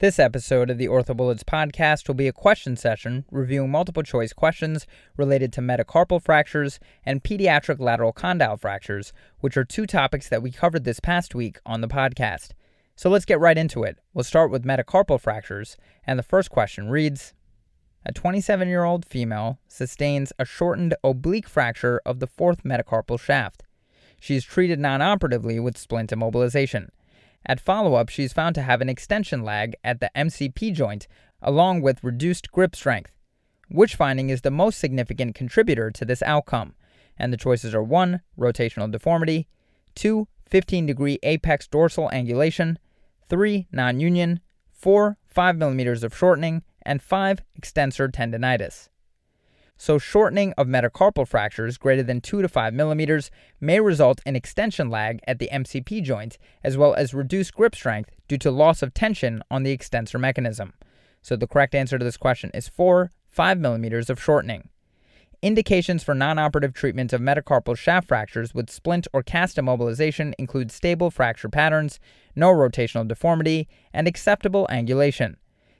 This episode of the OrthoBullets podcast will be a question session reviewing multiple choice questions related to metacarpal fractures and pediatric lateral condyle fractures, which are two topics that we covered this past week on the podcast. So let's get right into it. We'll start with metacarpal fractures, and the first question reads A 27 year old female sustains a shortened oblique fracture of the fourth metacarpal shaft. She is treated non operatively with splint immobilization. At follow up, she is found to have an extension lag at the MCP joint, along with reduced grip strength. Which finding is the most significant contributor to this outcome? And the choices are 1. Rotational deformity, 2. 15 degree apex dorsal angulation, 3. Non union, 4. 5 millimeters of shortening, and 5. Extensor tendonitis. So, shortening of metacarpal fractures greater than 2 to 5 millimeters may result in extension lag at the MCP joint, as well as reduced grip strength due to loss of tension on the extensor mechanism. So, the correct answer to this question is 4 5 millimeters of shortening. Indications for non-operative treatment of metacarpal shaft fractures with splint or cast immobilization include stable fracture patterns, no rotational deformity, and acceptable angulation.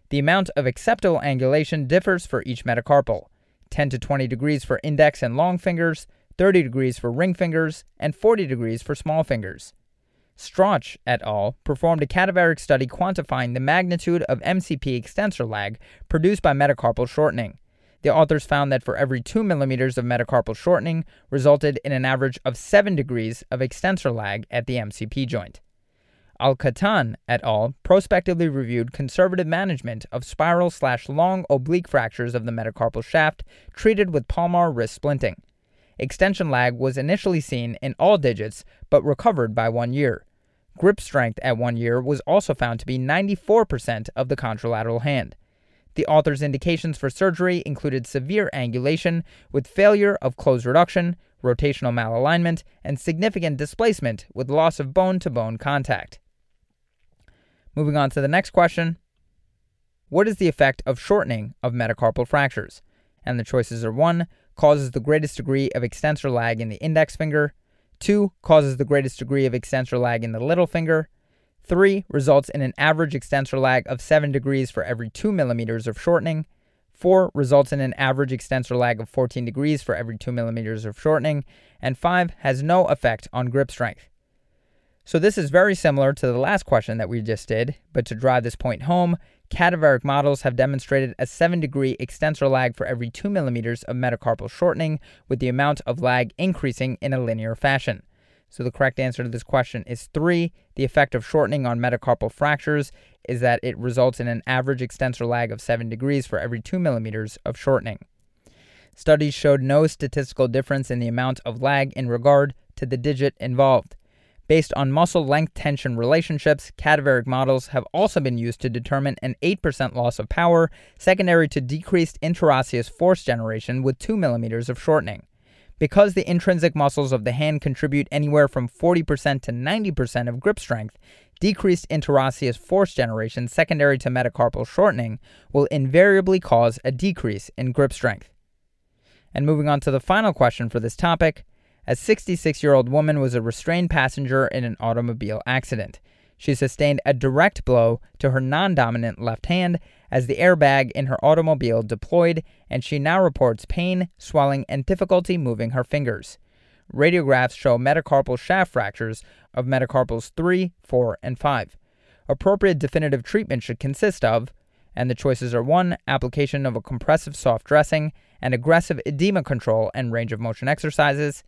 The amount of acceptable angulation differs for each metacarpal. 10 to 20 degrees for index and long fingers, 30 degrees for ring fingers, and 40 degrees for small fingers. Strauch et al. performed a cadaveric study quantifying the magnitude of MCP extensor lag produced by metacarpal shortening. The authors found that for every 2 millimeters of metacarpal shortening resulted in an average of 7 degrees of extensor lag at the MCP joint. Al-Qattan et al. prospectively reviewed conservative management of spiral slash long oblique fractures of the metacarpal shaft treated with palmar wrist splinting. Extension lag was initially seen in all digits but recovered by one year. Grip strength at one year was also found to be 94% of the contralateral hand. The author's indications for surgery included severe angulation with failure of close reduction, rotational malalignment, and significant displacement with loss of bone to bone contact. Moving on to the next question What is the effect of shortening of metacarpal fractures? And the choices are 1. Causes the greatest degree of extensor lag in the index finger. 2. Causes the greatest degree of extensor lag in the little finger. 3. Results in an average extensor lag of 7 degrees for every 2 millimeters of shortening. 4. Results in an average extensor lag of 14 degrees for every 2 millimeters of shortening. And 5. Has no effect on grip strength. So this is very similar to the last question that we just did, but to drive this point home, cadaveric models have demonstrated a 7 degree extensor lag for every 2 millimeters of metacarpal shortening, with the amount of lag increasing in a linear fashion. So the correct answer to this question is 3. The effect of shortening on metacarpal fractures is that it results in an average extensor lag of 7 degrees for every 2 millimeters of shortening. Studies showed no statistical difference in the amount of lag in regard to the digit involved. Based on muscle length tension relationships, cadaveric models have also been used to determine an 8% loss of power secondary to decreased interosseous force generation with 2 millimeters of shortening. Because the intrinsic muscles of the hand contribute anywhere from 40% to 90% of grip strength, decreased interosseous force generation secondary to metacarpal shortening will invariably cause a decrease in grip strength. And moving on to the final question for this topic a 66 year old woman was a restrained passenger in an automobile accident. She sustained a direct blow to her non dominant left hand as the airbag in her automobile deployed, and she now reports pain, swelling, and difficulty moving her fingers. Radiographs show metacarpal shaft fractures of metacarpals 3, 4, and 5. Appropriate definitive treatment should consist of, and the choices are 1. Application of a compressive soft dressing and aggressive edema control and range of motion exercises.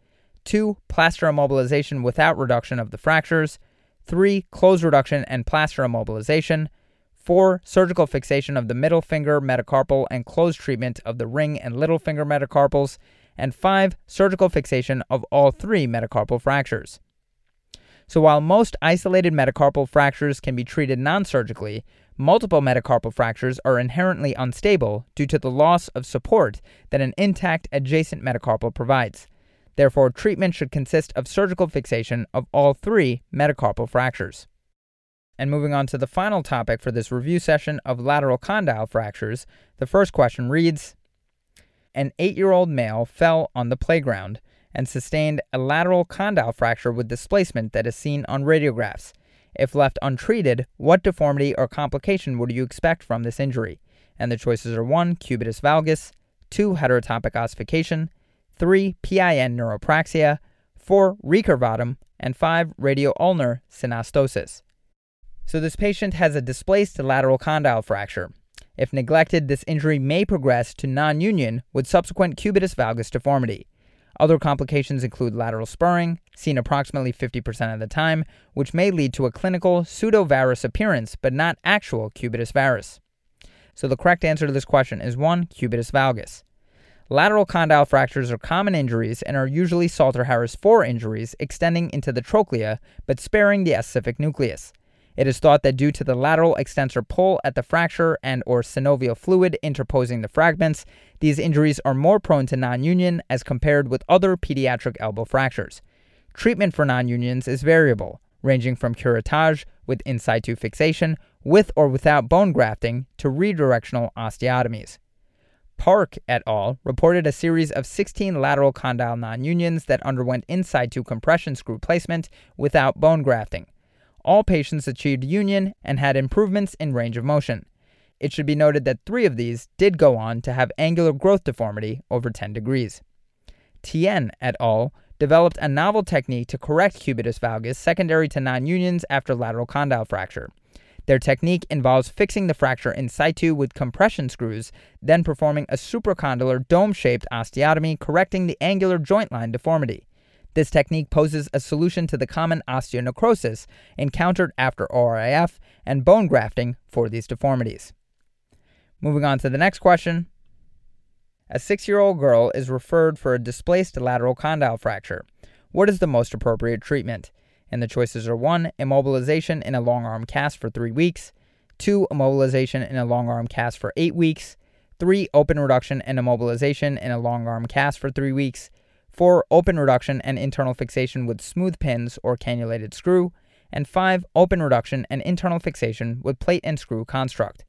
2. Plaster immobilization without reduction of the fractures. 3. Close reduction and plaster immobilization. 4. Surgical fixation of the middle finger metacarpal and closed treatment of the ring and little finger metacarpals. And 5. Surgical fixation of all three metacarpal fractures. So while most isolated metacarpal fractures can be treated non surgically, multiple metacarpal fractures are inherently unstable due to the loss of support that an intact adjacent metacarpal provides. Therefore, treatment should consist of surgical fixation of all three metacarpal fractures. And moving on to the final topic for this review session of lateral condyle fractures, the first question reads An eight year old male fell on the playground and sustained a lateral condyle fracture with displacement that is seen on radiographs. If left untreated, what deformity or complication would you expect from this injury? And the choices are 1. Cubitus valgus, 2. Heterotopic ossification, 3. PIN neuropraxia, 4. Recurvatum, and 5. Radio-ulnar synostosis. So this patient has a displaced lateral condyle fracture. If neglected, this injury may progress to non-union with subsequent cubitus valgus deformity. Other complications include lateral spurring, seen approximately 50% of the time, which may lead to a clinical pseudovarus appearance but not actual cubitus varus. So the correct answer to this question is 1. Cubitus valgus. Lateral condyle fractures are common injuries and are usually Salter-Harris 4 injuries extending into the trochlea but sparing the ossific nucleus. It is thought that due to the lateral extensor pull at the fracture and or synovial fluid interposing the fragments, these injuries are more prone to non-union as compared with other pediatric elbow fractures. Treatment for non-unions is variable, ranging from curettage with in situ fixation with or without bone grafting to redirectional osteotomies. Park et al. reported a series of 16 lateral condyle non-unions that underwent in situ compression screw placement without bone grafting. All patients achieved union and had improvements in range of motion. It should be noted that three of these did go on to have angular growth deformity over 10 degrees. Tien et al. developed a novel technique to correct cubitus valgus secondary to non-unions after lateral condyle fracture. Their technique involves fixing the fracture in situ with compression screws, then performing a supracondylar dome-shaped osteotomy correcting the angular joint line deformity. This technique poses a solution to the common osteonecrosis encountered after ORIF and bone grafting for these deformities. Moving on to the next question. A six year old girl is referred for a displaced lateral condyle fracture. What is the most appropriate treatment? And the choices are 1. Immobilization in a long arm cast for 3 weeks, 2. Immobilization in a long arm cast for 8 weeks, 3. Open reduction and immobilization in a long arm cast for 3 weeks, 4. Open reduction and internal fixation with smooth pins or cannulated screw. And 5. Open reduction and internal fixation with plate and screw construct.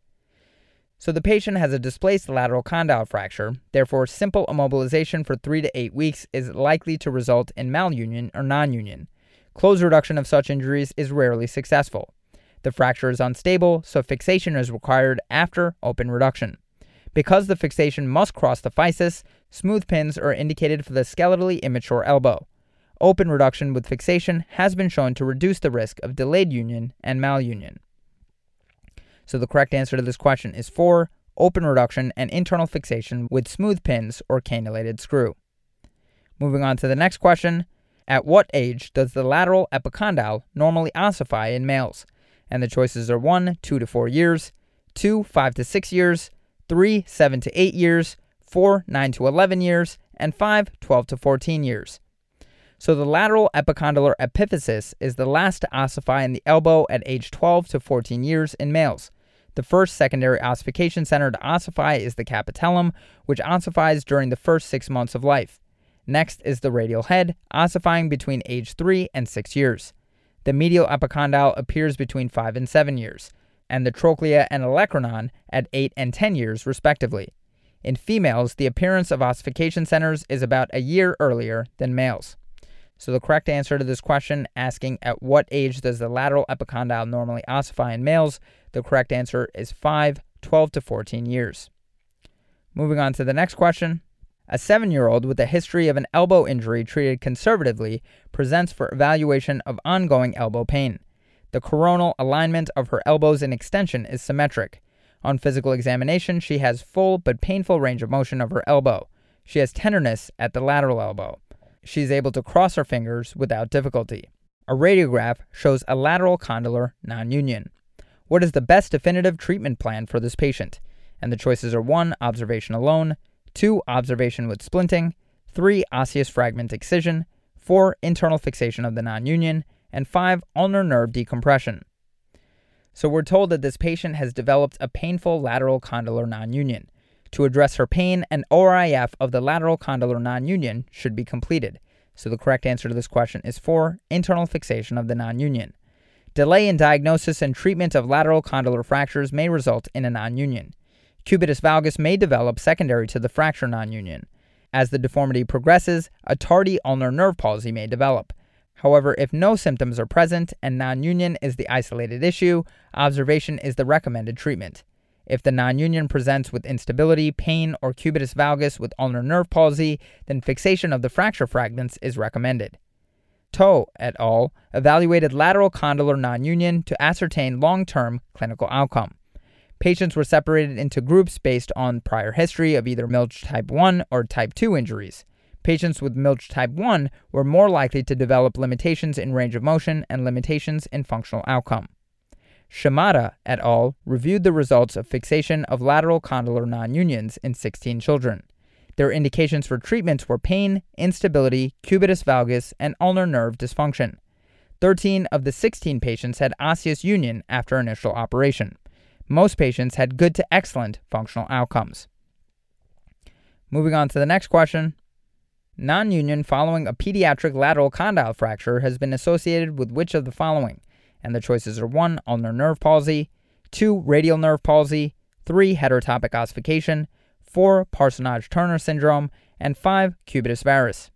So the patient has a displaced lateral condyle fracture, therefore simple immobilization for 3 to 8 weeks is likely to result in malunion or non-union. Close reduction of such injuries is rarely successful. The fracture is unstable, so fixation is required after open reduction. Because the fixation must cross the physis, smooth pins are indicated for the skeletally immature elbow. Open reduction with fixation has been shown to reduce the risk of delayed union and malunion. So the correct answer to this question is 4. Open reduction and internal fixation with smooth pins or cannulated screw. Moving on to the next question. At what age does the lateral epicondyle normally ossify in males? And the choices are 1. 2 to 4 years, 2. 5 to 6 years, 3, 7 to 8 years, 4, 9 to 11 years, and 5, 12 to 14 years. So the lateral epicondylar epiphysis is the last to ossify in the elbow at age 12 to 14 years in males. The first secondary ossification center to ossify is the capitellum, which ossifies during the first six months of life. Next is the radial head, ossifying between age 3 and 6 years. The medial epicondyle appears between 5 and 7 years and the trochlea and olecranon at 8 and 10 years, respectively. In females, the appearance of ossification centers is about a year earlier than males. So the correct answer to this question, asking at what age does the lateral epicondyle normally ossify in males, the correct answer is 5, 12 to 14 years. Moving on to the next question. A seven year old with a history of an elbow injury treated conservatively presents for evaluation of ongoing elbow pain. The coronal alignment of her elbows and extension is symmetric. On physical examination, she has full but painful range of motion of her elbow. She has tenderness at the lateral elbow. She is able to cross her fingers without difficulty. A radiograph shows a lateral condylar non-union. What is the best definitive treatment plan for this patient? And the choices are 1. Observation alone, 2. Observation with splinting, 3. Osseous fragment excision, 4. Internal fixation of the non-union, and 5. Ulnar nerve decompression. So we're told that this patient has developed a painful lateral condylar non-union. To address her pain, an ORIF of the lateral condylar non-union should be completed. So the correct answer to this question is 4. Internal fixation of the non-union. Delay in diagnosis and treatment of lateral condylar fractures may result in a non-union. Cubitus valgus may develop secondary to the fracture non-union. As the deformity progresses, a tardy ulnar nerve palsy may develop. However, if no symptoms are present and non union is the isolated issue, observation is the recommended treatment. If the non union presents with instability, pain, or cubitus valgus with ulnar nerve palsy, then fixation of the fracture fragments is recommended. Toh et al. evaluated lateral condylar non union to ascertain long term clinical outcome. Patients were separated into groups based on prior history of either Milch type 1 or type 2 injuries. Patients with Milch type 1 were more likely to develop limitations in range of motion and limitations in functional outcome. Shimada et al. reviewed the results of fixation of lateral condylar non-unions in 16 children. Their indications for treatments were pain, instability, cubitus valgus, and ulnar nerve dysfunction. 13 of the 16 patients had osseous union after initial operation. Most patients had good to excellent functional outcomes. Moving on to the next question. Non union following a pediatric lateral condyle fracture has been associated with which of the following? and the choices are 1. Ulnar nerve palsy, 2. Radial nerve palsy, 3. Heterotopic ossification, 4. Parsonage-Turner syndrome, and 5. Cubitus varus.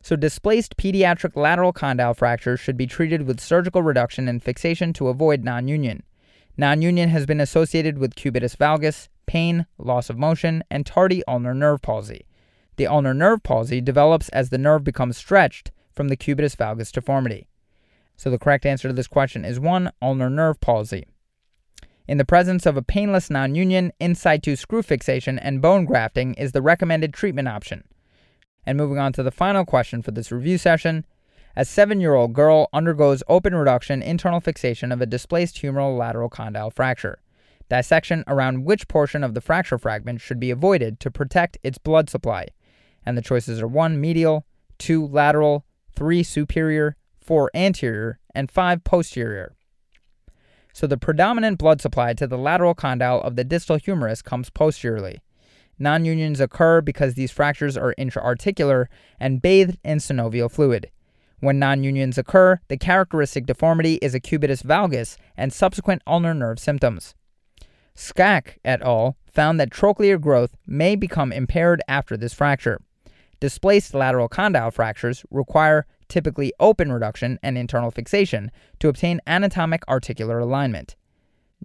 So, displaced pediatric lateral condyle fractures should be treated with surgical reduction and fixation to avoid non union. Non union has been associated with cubitus valgus, pain, loss of motion, and tardy ulnar nerve palsy. The ulnar nerve palsy develops as the nerve becomes stretched from the cubitus valgus deformity. So the correct answer to this question is 1. Ulnar nerve palsy. In the presence of a painless non-union, in situ screw fixation and bone grafting is the recommended treatment option. And moving on to the final question for this review session, a 7-year-old girl undergoes open reduction internal fixation of a displaced humeral lateral condyle fracture. Dissection around which portion of the fracture fragment should be avoided to protect its blood supply. And the choices are 1 medial, 2 lateral, 3 superior, 4 anterior, and 5 posterior. So the predominant blood supply to the lateral condyle of the distal humerus comes posteriorly. Non-unions occur because these fractures are intra-articular and bathed in synovial fluid. When non-unions occur, the characteristic deformity is a cubitus valgus and subsequent ulnar nerve symptoms. Skak et al. found that trochlear growth may become impaired after this fracture. Displaced lateral condyle fractures require typically open reduction and internal fixation, to obtain anatomic articular alignment.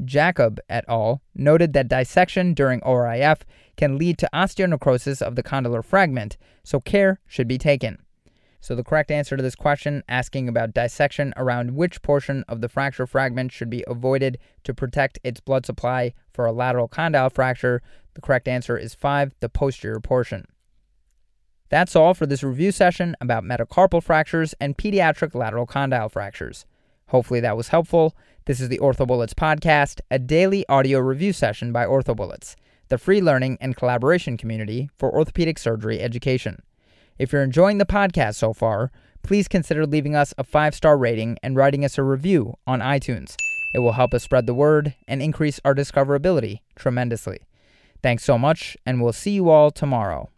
Jakob et al. noted that dissection during ORIF can lead to osteonecrosis of the condylar fragment, so care should be taken. So, the correct answer to this question, asking about dissection around which portion of the fracture fragment should be avoided to protect its blood supply for a lateral condyle fracture, the correct answer is 5, the posterior portion. That's all for this review session about metacarpal fractures and pediatric lateral condyle fractures. Hopefully that was helpful. This is the OrthoBullets podcast, a daily audio review session by OrthoBullets, the free learning and collaboration community for orthopedic surgery education. If you're enjoying the podcast so far, please consider leaving us a five star rating and writing us a review on iTunes. It will help us spread the word and increase our discoverability tremendously. Thanks so much, and we'll see you all tomorrow.